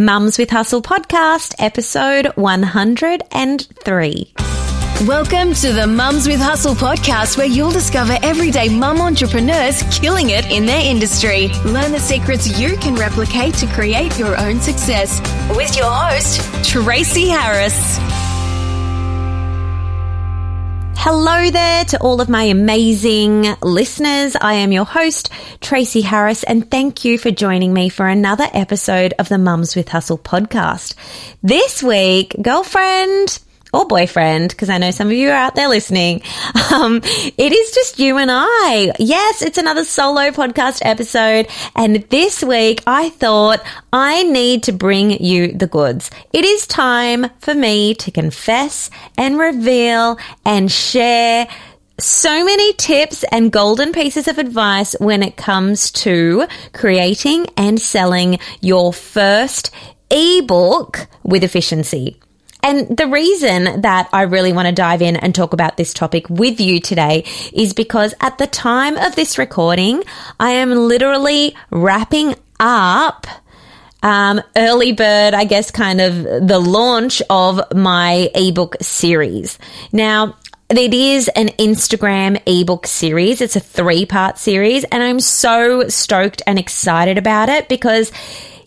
Mums with Hustle podcast, episode 103. Welcome to the Mums with Hustle podcast, where you'll discover everyday mum entrepreneurs killing it in their industry. Learn the secrets you can replicate to create your own success. With your host, Tracy Harris. Hello there to all of my amazing listeners. I am your host, Tracy Harris, and thank you for joining me for another episode of the Mums with Hustle podcast. This week, girlfriend, or boyfriend, because I know some of you are out there listening. Um, it is just you and I. Yes, it's another solo podcast episode. And this week I thought I need to bring you the goods. It is time for me to confess and reveal and share so many tips and golden pieces of advice when it comes to creating and selling your first ebook with efficiency. And the reason that I really want to dive in and talk about this topic with you today is because at the time of this recording, I am literally wrapping up um, early bird, I guess, kind of the launch of my ebook series. Now, it is an Instagram ebook series. It's a three part series, and I'm so stoked and excited about it because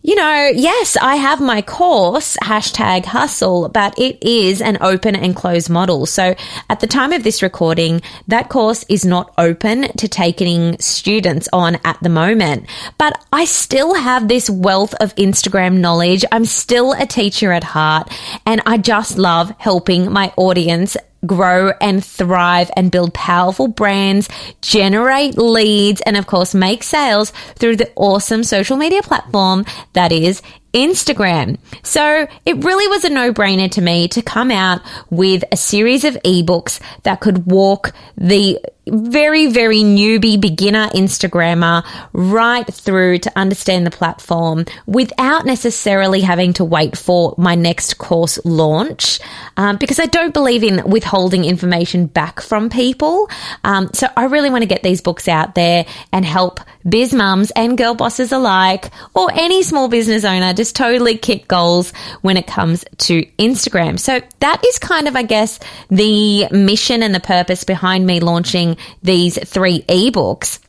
you know, yes, I have my course, hashtag hustle, but it is an open and closed model. So at the time of this recording, that course is not open to taking students on at the moment. But I still have this wealth of Instagram knowledge. I'm still a teacher at heart and I just love helping my audience grow and thrive and build powerful brands, generate leads, and of course, make sales through the awesome social media platform that is Instagram. So it really was a no brainer to me to come out with a series of ebooks that could walk the very, very newbie beginner Instagrammer right through to understand the platform without necessarily having to wait for my next course launch. Um, because I don't believe in withholding information back from people. Um, so I really want to get these books out there and help biz mums and girl bosses alike or any small business owner just totally kick goals when it comes to Instagram. So that is kind of, I guess, the mission and the purpose behind me launching these three ebooks.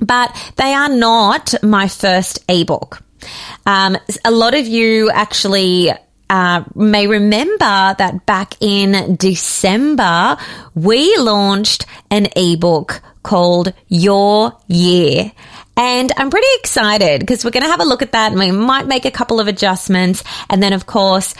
But they are not my first ebook. Um, a lot of you actually uh, may remember that back in December, we launched an ebook called Your Year. And I'm pretty excited because we're going to have a look at that and we might make a couple of adjustments. And then, of course,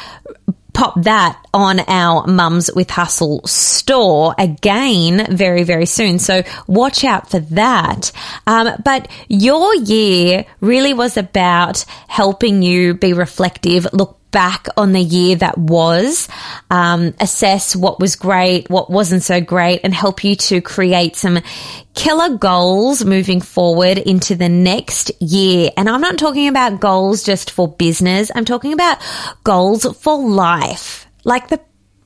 pop that on our Mums with Hustle store again very, very soon. So watch out for that. Um, but your year really was about helping you be reflective, look back on the year that was, um, assess what was great, what wasn't so great, and help you to create some killer goals moving forward into the next year. And I'm not talking about goals just for business. I'm talking about goals for life. Like the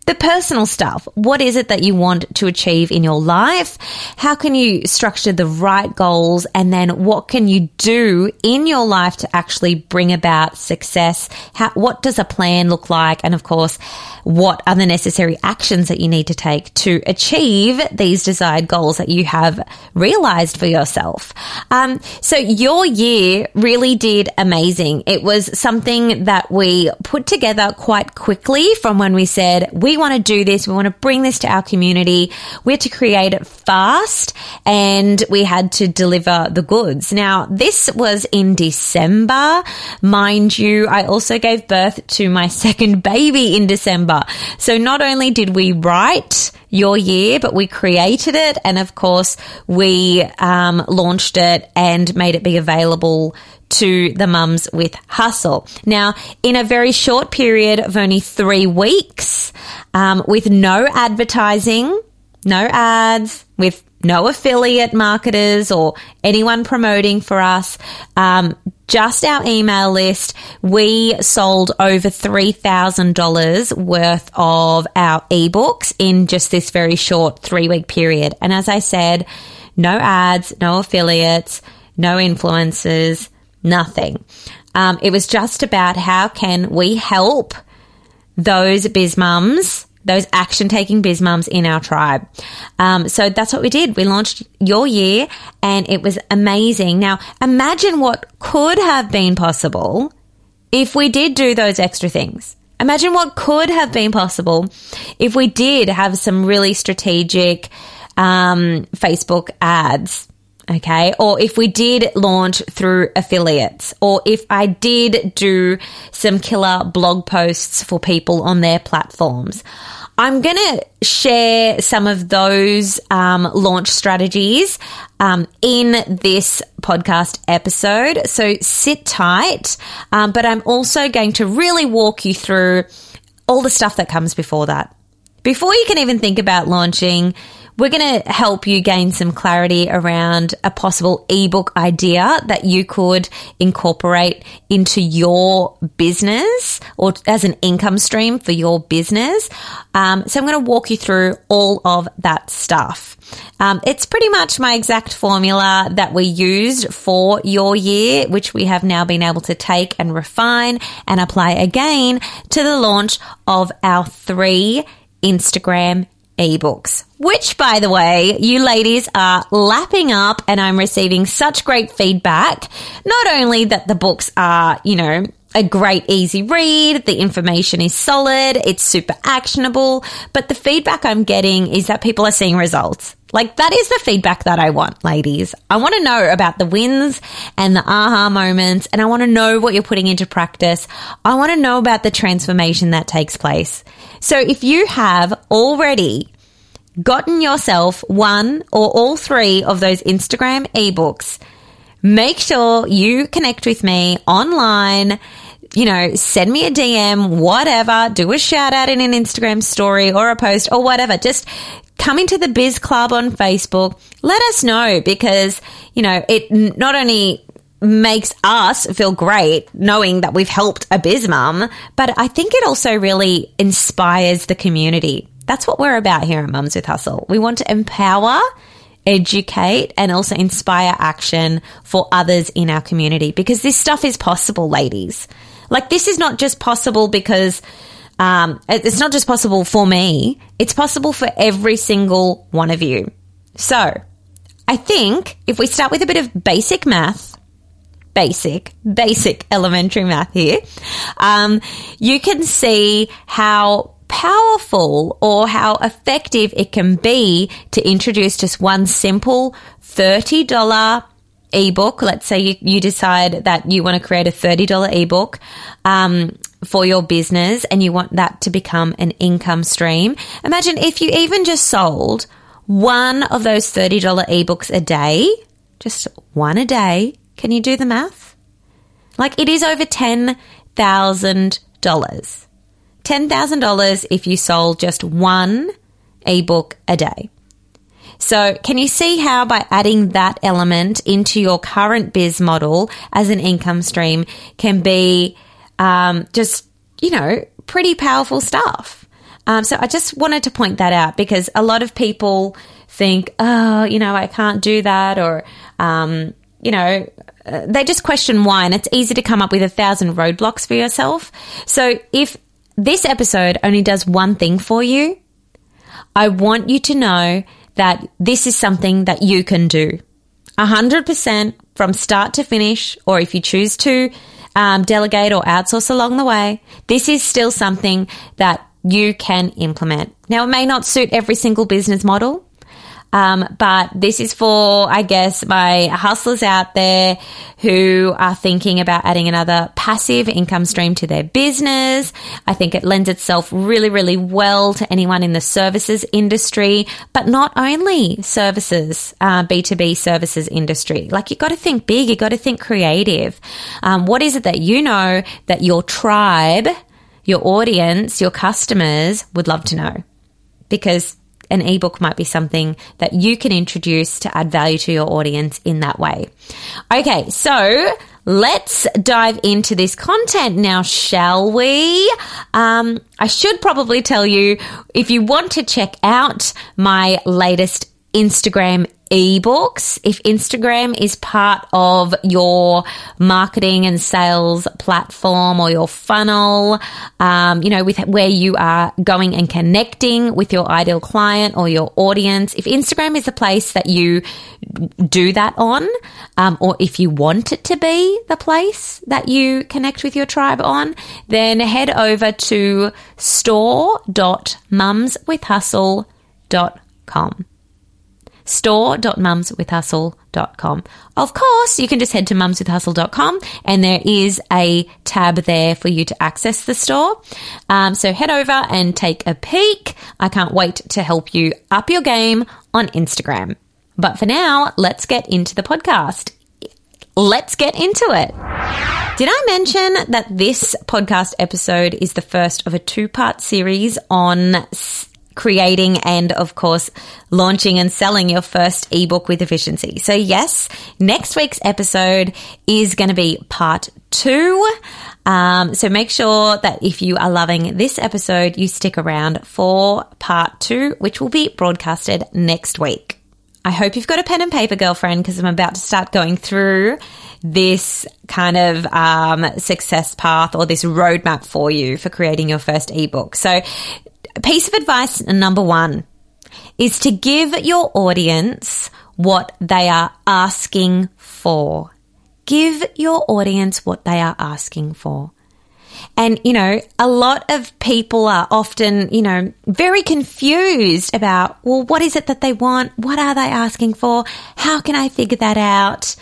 the personal stuff. What is it that you want to achieve in your life? How can you structure the right goals? And then what can you do in your life to actually bring about success? How, what does a plan look like? And of course, what are the necessary actions that you need to take to achieve these desired goals that you have realized for yourself? Um, so your year really did amazing. It was something that we put together quite quickly from when we said we we want to do this. We want to bring this to our community. We had to create it fast and we had to deliver the goods. Now, this was in December. Mind you, I also gave birth to my second baby in December. So not only did we write your year, but we created it. And of course, we um, launched it and made it be available to the mums with hustle. Now, in a very short period of only three weeks, um, with no advertising, no ads, with no affiliate marketers or anyone promoting for us, um, just our email list, we sold over $3,000 worth of our ebooks in just this very short three week period. And as I said, no ads, no affiliates, no influencers, nothing. Um, it was just about how can we help those biz mums, those action taking biz mums in our tribe. Um, so that's what we did. We launched your year and it was amazing. Now imagine what could have been possible if we did do those extra things. Imagine what could have been possible if we did have some really strategic um, Facebook ads. Okay. Or if we did launch through affiliates, or if I did do some killer blog posts for people on their platforms. I'm going to share some of those um, launch strategies um, in this podcast episode. So sit tight. Um, but I'm also going to really walk you through all the stuff that comes before that. Before you can even think about launching, we're going to help you gain some clarity around a possible ebook idea that you could incorporate into your business or as an income stream for your business. Um, so I'm going to walk you through all of that stuff. Um, it's pretty much my exact formula that we used for your year, which we have now been able to take and refine and apply again to the launch of our three Instagram ebooks, which by the way, you ladies are lapping up and I'm receiving such great feedback. Not only that the books are, you know, a great easy read, the information is solid, it's super actionable, but the feedback I'm getting is that people are seeing results. Like that is the feedback that I want, ladies. I want to know about the wins and the aha moments and I want to know what you're putting into practice. I want to know about the transformation that takes place. So if you have already gotten yourself one or all three of those Instagram ebooks, make sure you connect with me online. You know, send me a DM, whatever, do a shout out in an Instagram story or a post or whatever. Just come into the Biz Club on Facebook. Let us know because, you know, it not only makes us feel great knowing that we've helped a biz but I think it also really inspires the community. That's what we're about here at Mums with Hustle. We want to empower, educate, and also inspire action for others in our community because this stuff is possible, ladies. Like, this is not just possible because um, it's not just possible for me, it's possible for every single one of you. So, I think if we start with a bit of basic math, basic, basic elementary math here, um, you can see how powerful or how effective it can be to introduce just one simple $30 ebook. Let's say you, you decide that you want to create a $30 ebook. Um, for your business and you want that to become an income stream. Imagine if you even just sold one of those $30 ebooks a day, just one a day, can you do the math? Like it is over $10,000. $10,000 if you sold just one ebook a day. So, can you see how by adding that element into your current biz model as an income stream can be um, just, you know, pretty powerful stuff? Um, so, I just wanted to point that out because a lot of people think, oh, you know, I can't do that, or, um, you know, uh, they just question why, and it's easy to come up with a thousand roadblocks for yourself. So if this episode only does one thing for you, I want you to know that this is something that you can do. 100% from start to finish, or if you choose to um, delegate or outsource along the way, this is still something that you can implement. Now, it may not suit every single business model. Um, but this is for, I guess, my hustlers out there who are thinking about adding another passive income stream to their business. I think it lends itself really, really well to anyone in the services industry, but not only services, uh, B2B services industry. Like you've got to think big, you've got to think creative. Um, what is it that you know that your tribe, your audience, your customers would love to know? Because an ebook might be something that you can introduce to add value to your audience in that way. Okay, so let's dive into this content now, shall we? Um, I should probably tell you if you want to check out my latest Instagram ebooks, if Instagram is part of your marketing and sales platform or your funnel, um, you know, with where you are going and connecting with your ideal client or your audience, if Instagram is the place that you do that on, um, or if you want it to be the place that you connect with your tribe on, then head over to store.mumswithhustle.com store.mumswithhustle.com. Of course, you can just head to mumswithhustle.com and there is a tab there for you to access the store. Um, so head over and take a peek. I can't wait to help you up your game on Instagram. But for now, let's get into the podcast. Let's get into it. Did I mention that this podcast episode is the first of a two part series on creating and of course launching and selling your first ebook with efficiency. So yes, next week's episode is going to be part two. Um, so make sure that if you are loving this episode, you stick around for part two, which will be broadcasted next week. I hope you've got a pen and paper, girlfriend, because I'm about to start going through this kind of um, success path or this roadmap for you for creating your first ebook. So piece of advice number one is to give your audience what they are asking for. Give your audience what they are asking for. And, you know, a lot of people are often, you know, very confused about, well, what is it that they want? What are they asking for? How can I figure that out?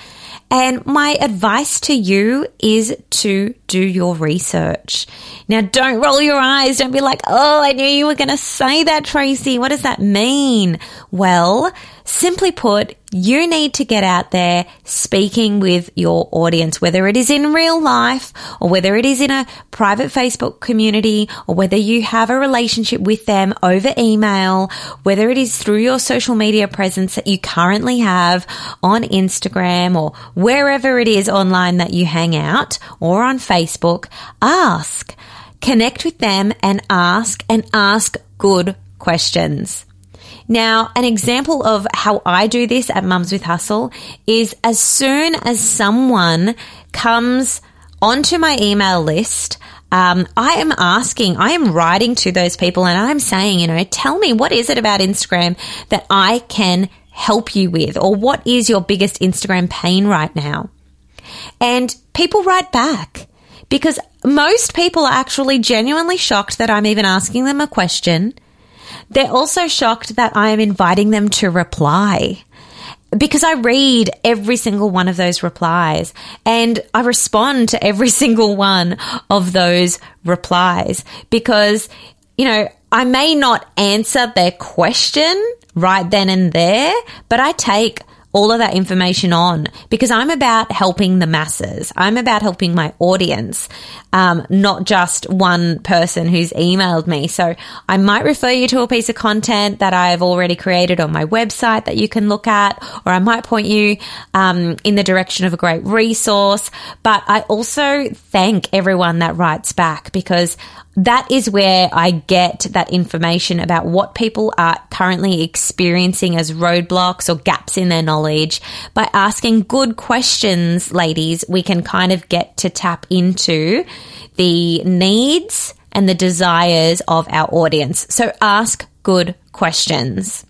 And my advice to you is to do your research. Now, don't roll your eyes. Don't be like, oh, I knew you were going to say that, Tracy. What does that mean? Well, simply put, you need to get out there speaking with your audience, whether it is in real life or whether it is in a private Facebook community or whether you have a relationship with them over email, whether it is through your social media presence that you currently have on Instagram or wherever it is online that you hang out or on Facebook, ask, connect with them and ask and ask good questions. Now, an example of how I do this at Mums with Hustle is as soon as someone comes onto my email list, um, I am asking, I am writing to those people and I'm saying, you know, tell me what is it about Instagram that I can help you with or what is your biggest Instagram pain right now? And people write back because most people are actually genuinely shocked that I'm even asking them a question they're also shocked that I am inviting them to reply. Because I read every single one of those replies and I respond to every single one of those replies. Because, you know, I may not answer their question right then and there, but I take all of that information on because I'm about helping the masses. I'm about helping my audience, um, not just one person who's emailed me. So I might refer you to a piece of content that I've already created on my website that you can look at, or I might point you um, in the direction of a great resource. But I also thank everyone that writes back because that is where I get that information about what people are currently experiencing as roadblocks or gaps in their knowledge. By asking good questions, ladies, we can kind of get to tap into the needs and the desires of our audience. So ask good questions.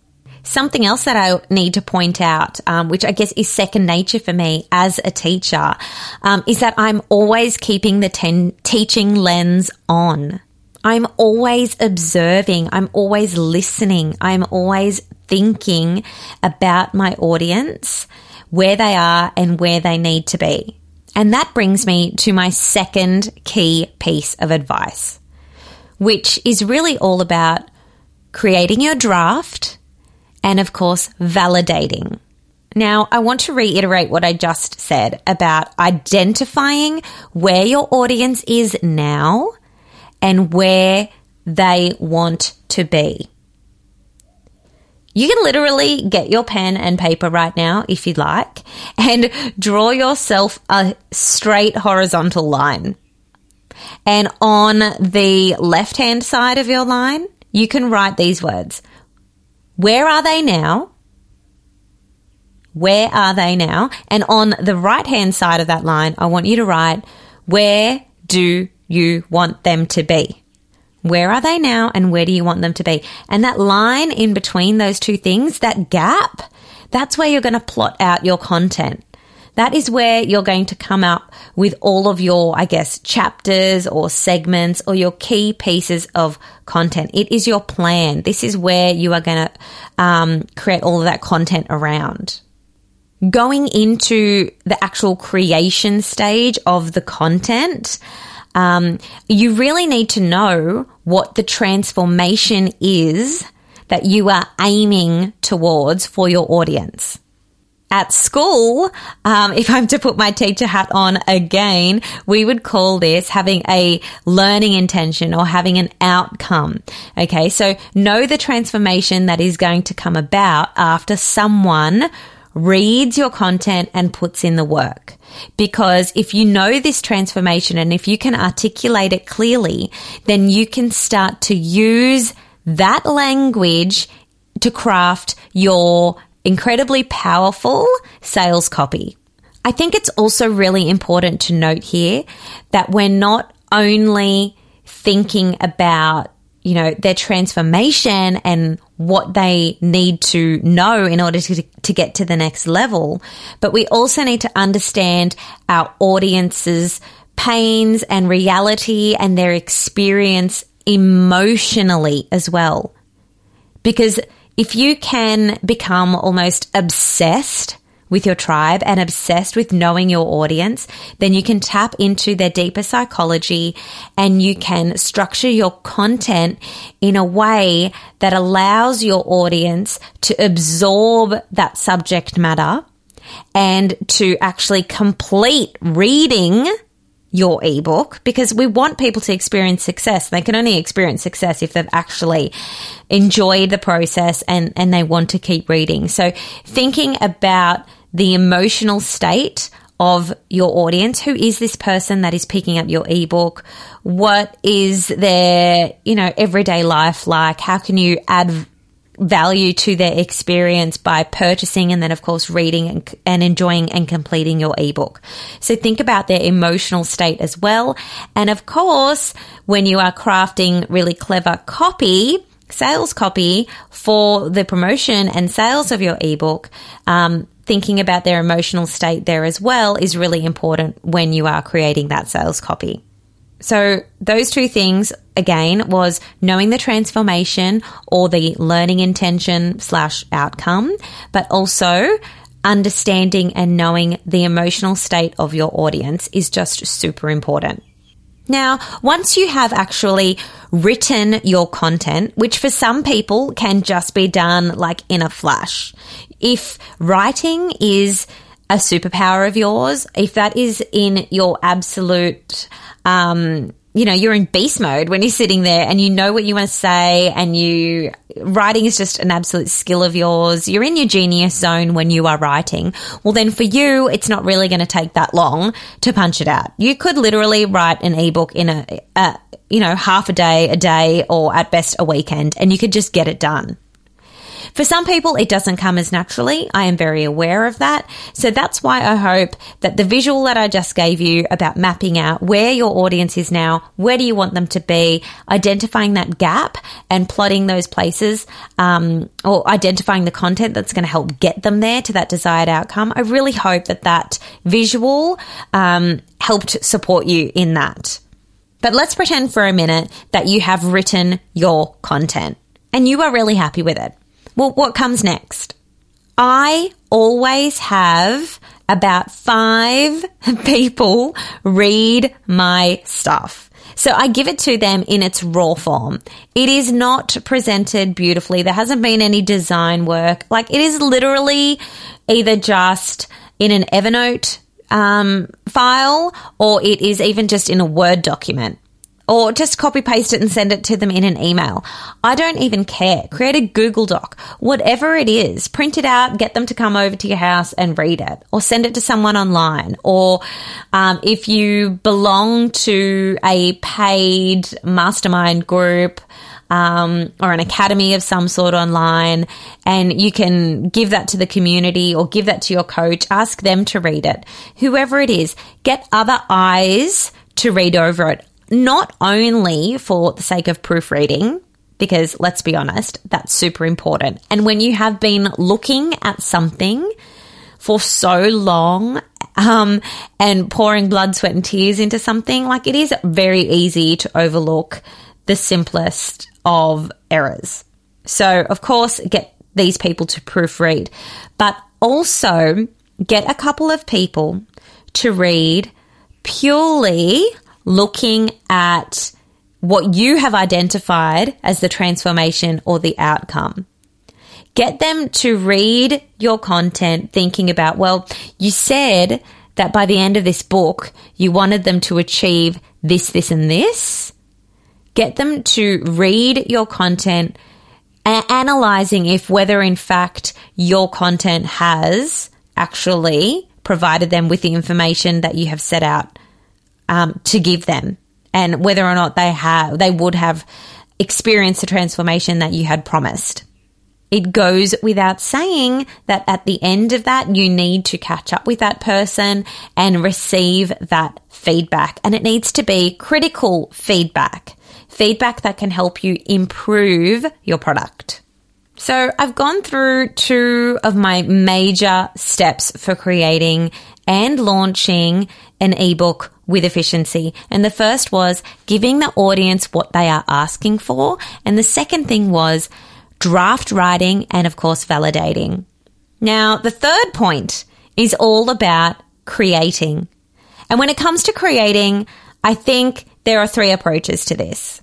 Something else that I need to point out, um, which I guess is second nature for me as a teacher, um, is that I'm always keeping the ten- teaching lens on. I'm always observing. I'm always listening. I'm always thinking about my audience, where they are and where they need to be. And that brings me to my second key piece of advice, which is really all about creating your draft and of course, validating. Now, I want to reiterate what I just said about identifying where your audience is now and where they want to be. You can literally get your pen and paper right now if you'd like and draw yourself a straight horizontal line. And on the left hand side of your line, you can write these words where are they now? Where are they now? And on the right hand side of that line, I want you to write, where do you want them to be? Where are they now and where do you want them to be? And that line in between those two things, that gap, that's where you're going to plot out your content. That is where you're going to come up with all of your, I guess, chapters or segments or your key pieces of content. It is your plan. This is where you are going to um, create all of that content around. Going into the actual creation stage of the content, um, you really need to know what the transformation is that you are aiming towards for your audience at school, um, if I'm to put my teacher hat on again, we would call this having a learning intention or having an outcome. Okay. So know the transformation that is going to come about after someone reads your content and puts in the work. Because if you know this transformation and if you can articulate it clearly, then you can start to use that language to craft your incredibly powerful sales copy. I think it's also really important to note here that we're not only thinking about, you know, their transformation and what they need to know in order to, to get to the next level, but we also need to understand our audience's pains and reality and their experience emotionally as well. Because if you can become almost obsessed with your tribe and obsessed with knowing your audience, then you can tap into their deeper psychology and you can structure your content in a way that allows your audience to absorb that subject matter and to actually complete reading your ebook because we want people to experience success. They can only experience success if they've actually enjoyed the process and, and they want to keep reading. So thinking about the emotional state of your audience. Who is this person that is picking up your ebook? What is their, you know, everyday life like? How can you add value to their experience by purchasing and then of course reading and, and, enjoying and completing your ebook. So think about their emotional state as well. And of course, when you are crafting really clever copy, sales copy for the promotion and sales of your ebook, um, thinking about their emotional state there as well is really important when you are creating that sales copy. So those two things again was knowing the transformation or the learning intention slash outcome, but also understanding and knowing the emotional state of your audience is just super important. Now, once you have actually written your content, which for some people can just be done like in a flash, if writing is a superpower of yours, if that is in your absolute um, you know, you're in beast mode when you're sitting there and you know what you want to say and you, writing is just an absolute skill of yours. You're in your genius zone when you are writing. Well, then for you, it's not really going to take that long to punch it out. You could literally write an ebook in a, a you know, half a day, a day, or at best a weekend, and you could just get it done. For some people, it doesn't come as naturally. I am very aware of that. So that's why I hope that the visual that I just gave you about mapping out where your audience is now, where do you want them to be, identifying that gap and plotting those places, um, or identifying the content that's going to help get them there to that desired outcome. I really hope that that visual um, helped support you in that. But let's pretend for a minute that you have written your content and you are really happy with it. Well, what comes next? I always have about five people read my stuff. So I give it to them in its raw form. It is not presented beautifully. There hasn't been any design work. Like it is literally either just in an Evernote um, file or it is even just in a Word document or just copy paste it and send it to them in an email. I don't even care. Create a Google Doc, whatever it is, print it out, get them to come over to your house and read it, or send it to someone online. Or um, if you belong to a paid mastermind group, um, or an academy of some sort online, and you can give that to the community or give that to your coach. Ask them to read it. Whoever it is, get other eyes to read over it, not only for the sake of proofreading. Because let's be honest, that's super important. And when you have been looking at something for so long um, and pouring blood, sweat, and tears into something, like it is very easy to overlook the simplest of errors. So, of course, get these people to proofread, but also get a couple of people to read purely looking at what you have identified as the transformation or the outcome. Get them to read your content thinking about, well, you said that by the end of this book, you wanted them to achieve this, this, and this. Get them to read your content analyzing if whether in fact your content has actually provided them with the information that you have set out um, to give them and whether or not they have they would have experienced the transformation that you had promised. It goes without saying that at the end of that, you need to catch up with that person and receive that feedback. And it needs to be critical feedback, feedback that can help you improve your product. So I've gone through two of my major steps for creating and launching an ebook with efficiency. And the first was giving the audience what they are asking for. And the second thing was draft writing, and of course, validating. Now, the third point is all about creating. And when it comes to creating, I think there are three approaches to this.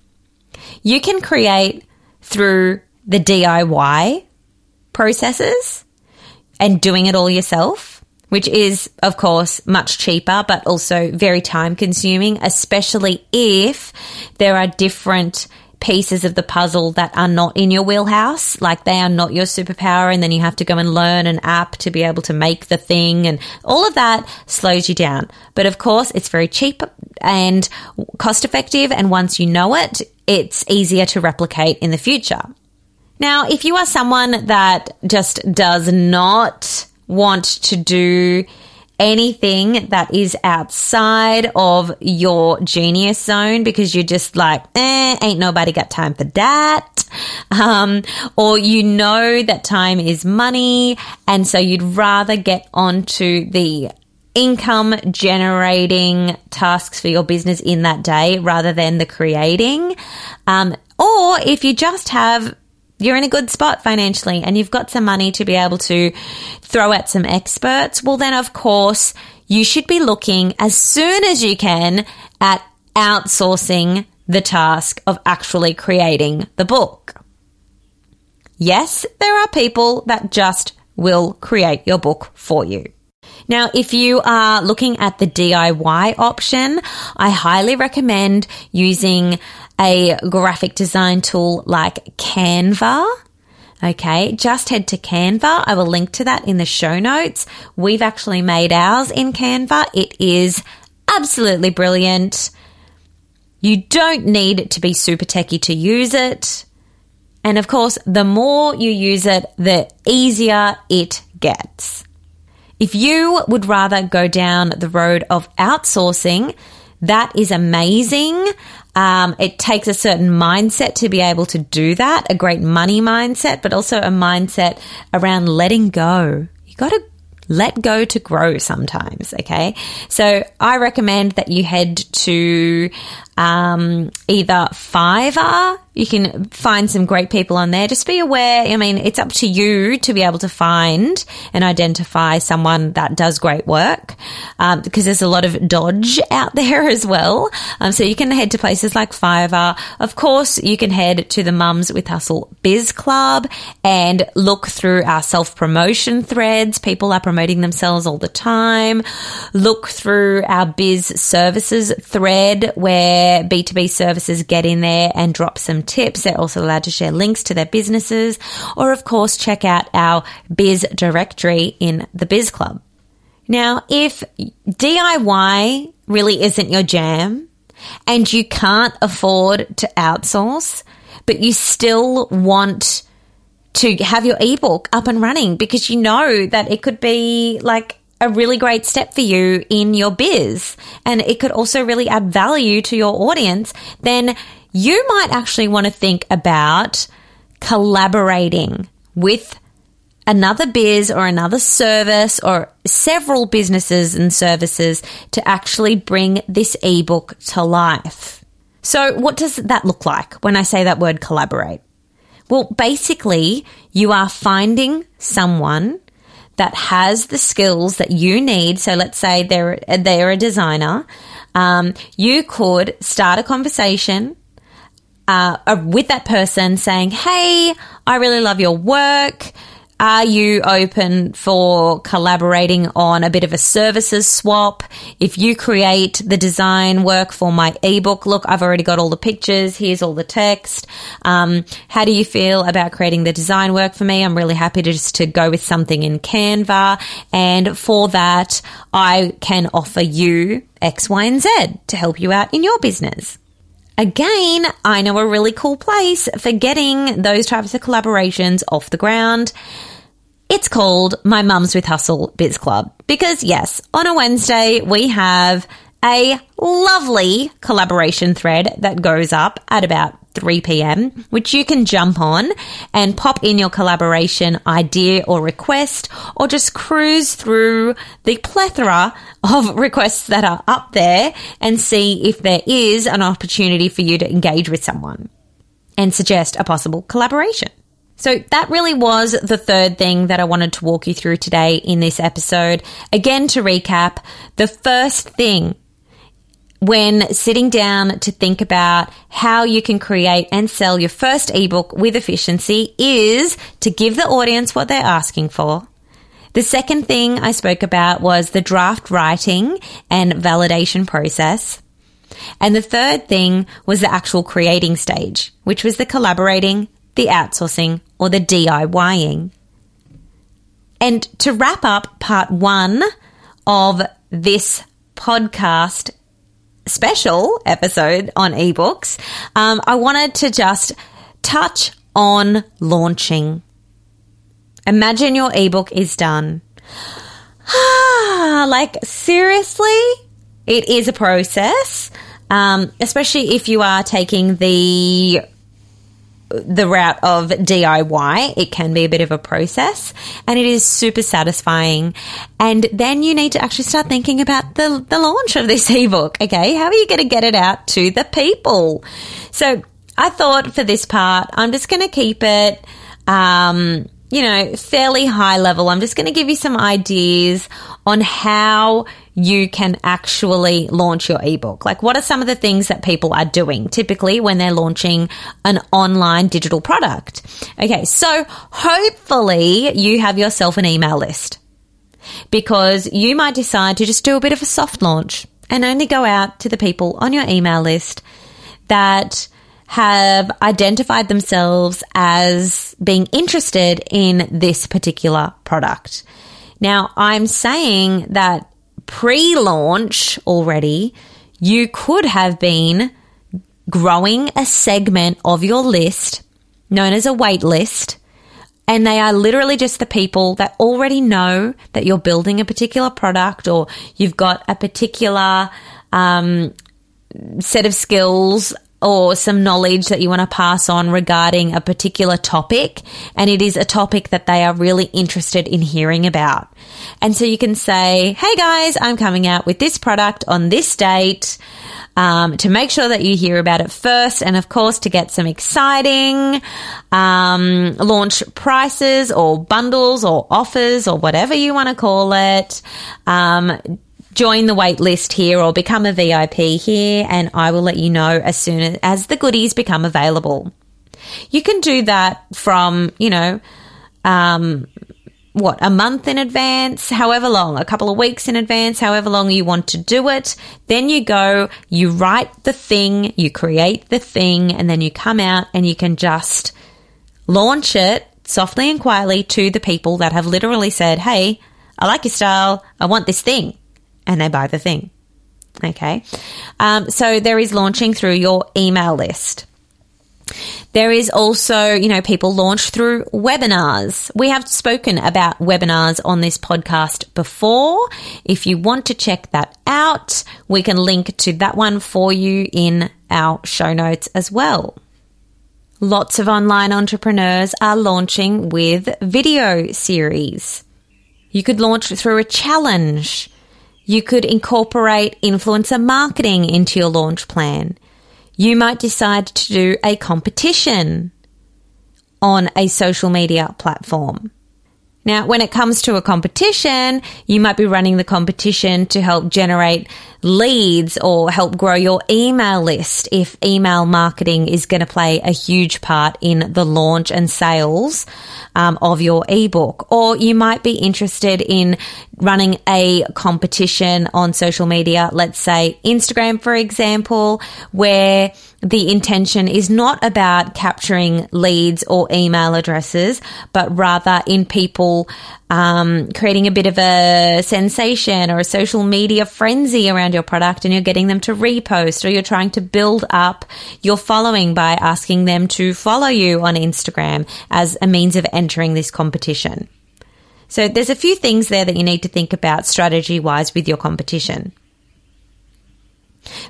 You can create through the DIY processes and doing it all yourself, which is, of course, much cheaper, but also very time consuming, especially if there are different pieces of the puzzle that are not in your wheelhouse, like they are not your superpower, and then you have to go and learn an app to be able to make the thing, and all of that slows you down. But of course, it's very cheap and cost effective, and once you know it, it's easier to replicate in the future. Now, if you are someone that just does not want to do anything that is outside of your genius zone because you're just like, eh, ain't nobody got time for that. Um, or you know that time is money. And so you'd rather get onto the income generating tasks for your business in that day rather than the creating. Um, or if you just have you're in a good spot financially and you've got some money to be able to throw at some experts, well, then of course you should be looking as soon as you can at outsourcing the task of actually creating the book. Yes, there are people that just will create your book for you. Now, if you are looking at the DIY option, I highly recommend using a graphic design tool like Canva. Okay, just head to Canva. I will link to that in the show notes. We've actually made ours in Canva. It is absolutely brilliant. You don't need to be super techy to use it. And of course, the more you use it, the easier it gets. If you would rather go down the road of outsourcing, that is amazing. Um, it takes a certain mindset to be able to do that, a great money mindset, but also a mindset around letting go. You got to let go to grow sometimes. Okay. So I recommend that you head to um, either Fiverr. You can find some great people on there. Just be aware. I mean, it's up to you to be able to find and identify someone that does great work um, because there's a lot of dodge out there as well. Um, so you can head to places like Fiverr. Of course, you can head to the Mums with Hustle Biz Club and look through our self promotion threads. People are promoting themselves all the time. Look through our biz services thread where where B2B services get in there and drop some tips. They're also allowed to share links to their businesses or of course check out our biz directory in the biz club. Now, if DIY really isn't your jam and you can't afford to outsource, but you still want to have your ebook up and running because you know that it could be like a really great step for you in your biz and it could also really add value to your audience, then you might actually want to think about collaborating with another biz or another service or several businesses and services to actually bring this ebook to life. So, what does that look like when I say that word collaborate? Well, basically, you are finding someone that has the skills that you need. So let's say they're they're a designer. Um, you could start a conversation uh, with that person, saying, "Hey, I really love your work. Are you open for collaborating on a bit of a services swap? If you create the design work for my ebook, look, I've already got all the pictures. Here's all the text. Um, how do you feel about creating the design work for me? I'm really happy to just to go with something in Canva. And for that, I can offer you X, Y, and Z to help you out in your business. Again, I know a really cool place for getting those types of collaborations off the ground. It's called My Mums with Hustle Biz Club. Because yes, on a Wednesday, we have a lovely collaboration thread that goes up at about 3 p.m., which you can jump on and pop in your collaboration idea or request, or just cruise through the plethora of requests that are up there and see if there is an opportunity for you to engage with someone and suggest a possible collaboration. So that really was the third thing that I wanted to walk you through today in this episode. Again, to recap, the first thing when sitting down to think about how you can create and sell your first ebook with efficiency is to give the audience what they're asking for. The second thing I spoke about was the draft writing and validation process. And the third thing was the actual creating stage, which was the collaborating, the outsourcing, or the DIYing. And to wrap up part one of this podcast special episode on ebooks, um, I wanted to just touch on launching. Imagine your ebook is done. like, seriously? It is a process, um, especially if you are taking the the route of DIY, it can be a bit of a process and it is super satisfying. And then you need to actually start thinking about the, the launch of this ebook. Okay. How are you going to get it out to the people? So I thought for this part, I'm just going to keep it, um, you know, fairly high level. I'm just going to give you some ideas on how you can actually launch your ebook. Like, what are some of the things that people are doing typically when they're launching an online digital product? Okay, so hopefully you have yourself an email list because you might decide to just do a bit of a soft launch and only go out to the people on your email list that have identified themselves as being interested in this particular product. Now, I'm saying that pre launch already, you could have been growing a segment of your list known as a wait list. And they are literally just the people that already know that you're building a particular product or you've got a particular um, set of skills or some knowledge that you want to pass on regarding a particular topic. And it is a topic that they are really interested in hearing about. And so you can say, Hey guys, I'm coming out with this product on this date. Um, to make sure that you hear about it first, and of course, to get some exciting um, launch prices or bundles or offers or whatever you want to call it. Um, join the wait list here or become a VIP here, and I will let you know as soon as the goodies become available. You can do that from, you know, um, what, a month in advance, however long, a couple of weeks in advance, however long you want to do it. Then you go, you write the thing, you create the thing, and then you come out and you can just launch it softly and quietly to the people that have literally said, Hey, I like your style. I want this thing and they buy the thing. Okay. Um, so there is launching through your email list. There is also, you know, people launch through webinars. We have spoken about webinars on this podcast before. If you want to check that out, we can link to that one for you in our show notes as well. Lots of online entrepreneurs are launching with video series. You could launch through a challenge. You could incorporate influencer marketing into your launch plan you might decide to do a competition on a social media platform. Now, when it comes to a competition, you might be running the competition to help generate leads or help grow your email list if email marketing is going to play a huge part in the launch and sales um, of your ebook. Or you might be interested in running a competition on social media, let's say Instagram, for example, where the intention is not about capturing leads or email addresses, but rather in people um, creating a bit of a sensation or a social media frenzy around your product and you're getting them to repost or you're trying to build up your following by asking them to follow you on Instagram as a means of entering this competition. So there's a few things there that you need to think about strategy wise with your competition.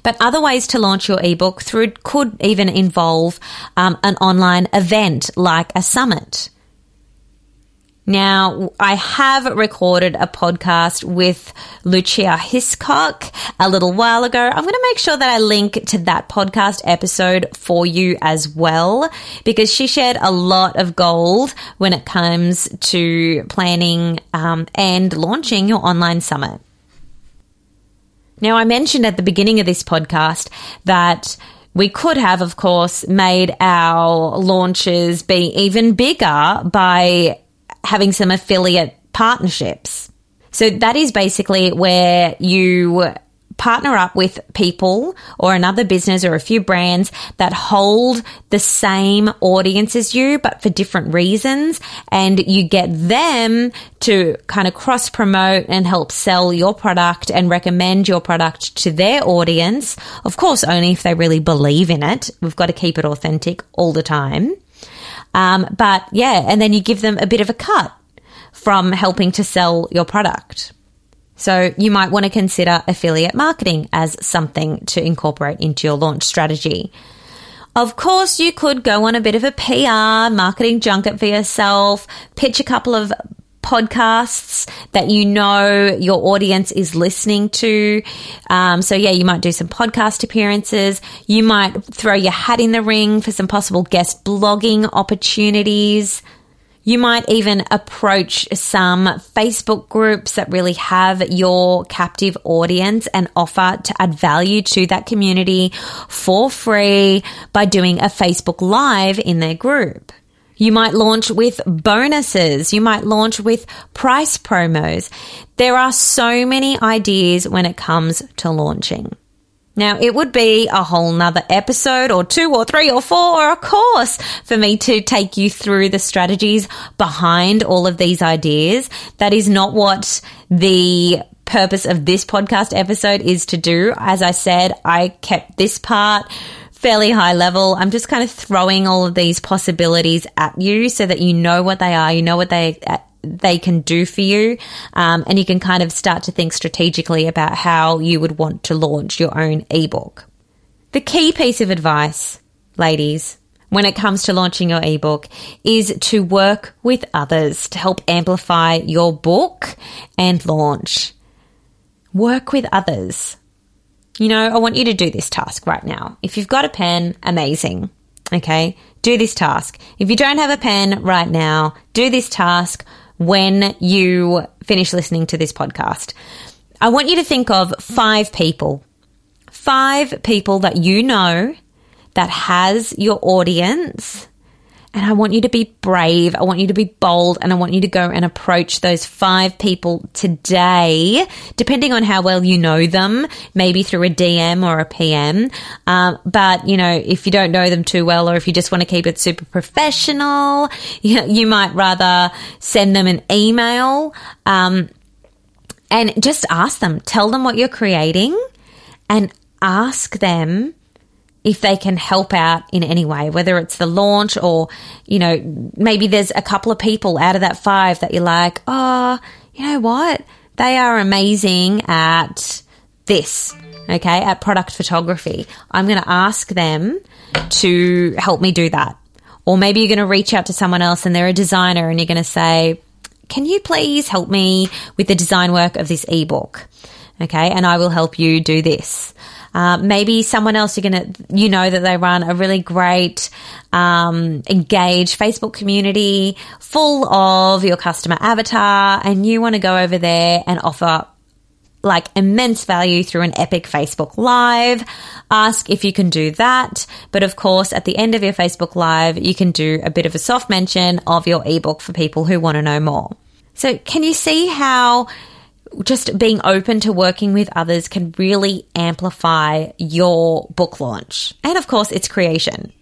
But other ways to launch your ebook through could even involve um, an online event like a summit. Now, I have recorded a podcast with Lucia Hiscock a little while ago. I'm going to make sure that I link to that podcast episode for you as well, because she shared a lot of gold when it comes to planning um, and launching your online summit. Now, I mentioned at the beginning of this podcast that we could have, of course, made our launches be even bigger by having some affiliate partnerships. So that is basically where you partner up with people or another business or a few brands that hold the same audience as you, but for different reasons. And you get them to kind of cross promote and help sell your product and recommend your product to their audience. Of course, only if they really believe in it. We've got to keep it authentic all the time. Um, but yeah, and then you give them a bit of a cut from helping to sell your product. So you might want to consider affiliate marketing as something to incorporate into your launch strategy. Of course, you could go on a bit of a PR marketing junket for yourself, pitch a couple of podcasts that you know your audience is listening to. Um, so, yeah, you might do some podcast appearances. You might throw your hat in the ring for some possible guest blogging opportunities. You might even approach some Facebook groups that really have your captive audience and offer to add value to that community for free by doing a Facebook Live in their group. You might launch with bonuses. You might launch with price promos. There are so many ideas when it comes to launching. Now, it would be a whole nother episode or two or three or four or a course for me to take you through the strategies behind all of these ideas. That is not what the purpose of this podcast episode is to do. As I said, I kept this part fairly high level. I'm just kind of throwing all of these possibilities at you so that you know what they are, you know what they they can do for you. Um, and you can kind of start to think strategically about how you would want to launch your own ebook. The key piece of advice, ladies, when it comes to launching your ebook is to work with others to help amplify your book and launch. Work with others. You know, I want you to do this task right now. If you've got a pen, amazing. Okay. Do this task. If you don't have a pen right now, do this task when you finish listening to this podcast. I want you to think of five people, five people that you know that has your audience and I want you to be brave. I want you to be bold and I want you to go and approach those five people today, depending on how well you know them, maybe through a DM or a PM. Um, but, you know, if you don't know them too well or if you just want to keep it super professional, you, you might rather send them an email. Um, and just ask them, tell them what you're creating and ask them if they can help out in any way, whether it's the launch or, you know, maybe there's a couple of people out of that five that you're like, oh, you know what? They are amazing at this, okay, at product photography. I'm going to ask them to help me do that. Or maybe you're going to reach out to someone else and they're a designer and you're going to say, can you please help me with the design work of this ebook? Okay. And I will help you do this. Uh, maybe someone else you're gonna, you know, that they run a really great, um, engaged Facebook community full of your customer avatar, and you want to go over there and offer like immense value through an epic Facebook Live. Ask if you can do that. But of course, at the end of your Facebook Live, you can do a bit of a soft mention of your ebook for people who want to know more. So can you see how just being open to working with others can really amplify your book launch and, of course, its creation.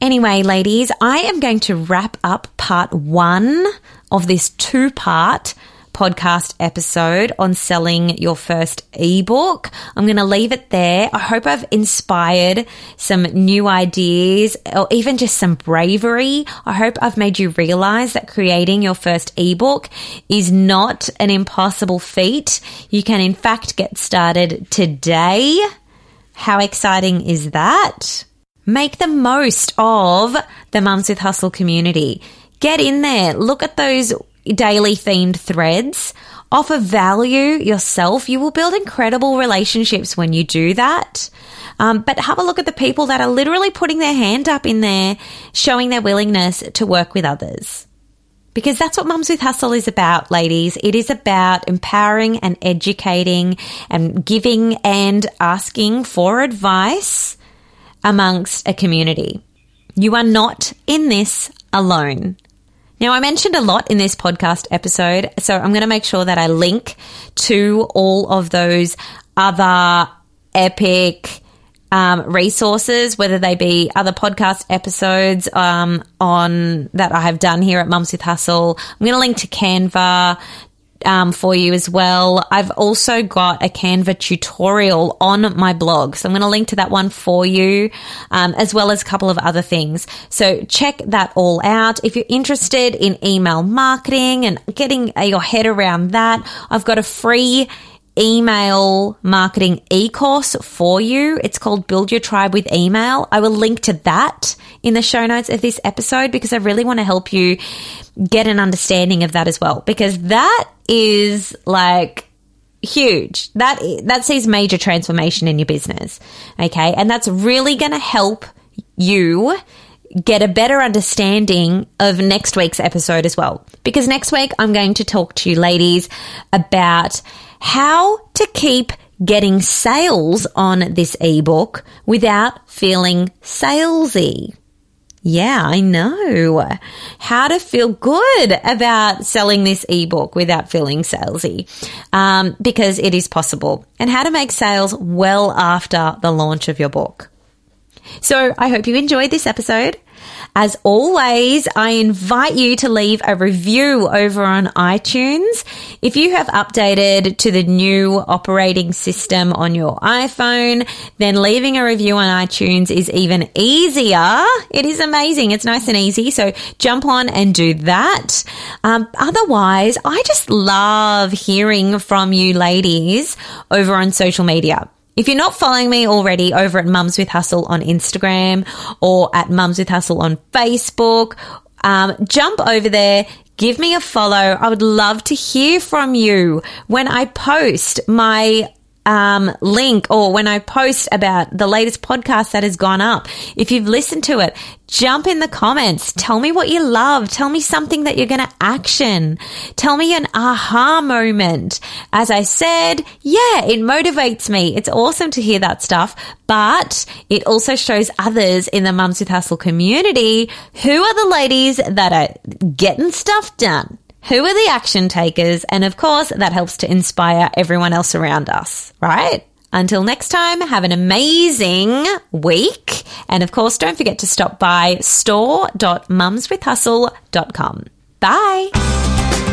Anyway, ladies, I am going to wrap up part one of this two part podcast episode on selling your first ebook. I'm going to leave it there. I hope I've inspired some new ideas or even just some bravery. I hope I've made you realize that creating your first ebook is not an impossible feat. You can in fact get started today. How exciting is that? Make the most of the Mums with Hustle community. Get in there. Look at those daily themed threads. Offer value yourself. You will build incredible relationships when you do that. Um, but have a look at the people that are literally putting their hand up in there, showing their willingness to work with others. Because that's what Mums with Hustle is about, ladies. It is about empowering and educating and giving and asking for advice amongst a community. You are not in this alone. Now, I mentioned a lot in this podcast episode, so I'm going to make sure that I link to all of those other epic um, resources, whether they be other podcast episodes um, on that I have done here at Mums with Hustle. I'm going to link to Canva, um, for you as well. I've also got a Canva tutorial on my blog. So I'm going to link to that one for you, um, as well as a couple of other things. So check that all out. If you're interested in email marketing and getting your head around that, I've got a free email marketing e-course for you. It's called Build Your Tribe with Email. I will link to that in the show notes of this episode because I really want to help you get an understanding of that as well because that is like huge. That that sees major transformation in your business. Okay? And that's really going to help you get a better understanding of next week's episode as well. Because next week I'm going to talk to you ladies about how to keep getting sales on this ebook without feeling salesy. Yeah, I know. How to feel good about selling this ebook without feeling salesy. Um, because it is possible. And how to make sales well after the launch of your book. So I hope you enjoyed this episode. As always, I invite you to leave a review over on iTunes. If you have updated to the new operating system on your iPhone, then leaving a review on iTunes is even easier. It is amazing. It's nice and easy. So jump on and do that. Um, otherwise, I just love hearing from you ladies over on social media. If you're not following me already over at Mums with Hustle on Instagram or at Mums with Hustle on Facebook, um, jump over there. Give me a follow. I would love to hear from you when I post my um, link or when I post about the latest podcast that has gone up. If you've listened to it, jump in the comments. Tell me what you love. Tell me something that you're going to action. Tell me an aha moment. As I said, yeah, it motivates me. It's awesome to hear that stuff, but it also shows others in the Mums with Hustle community who are the ladies that are getting stuff done who are the action takers? And of course, that helps to inspire everyone else around us, right? Until next time, have an amazing week. And of course, don't forget to stop by store.mumswithhustle.com. Bye.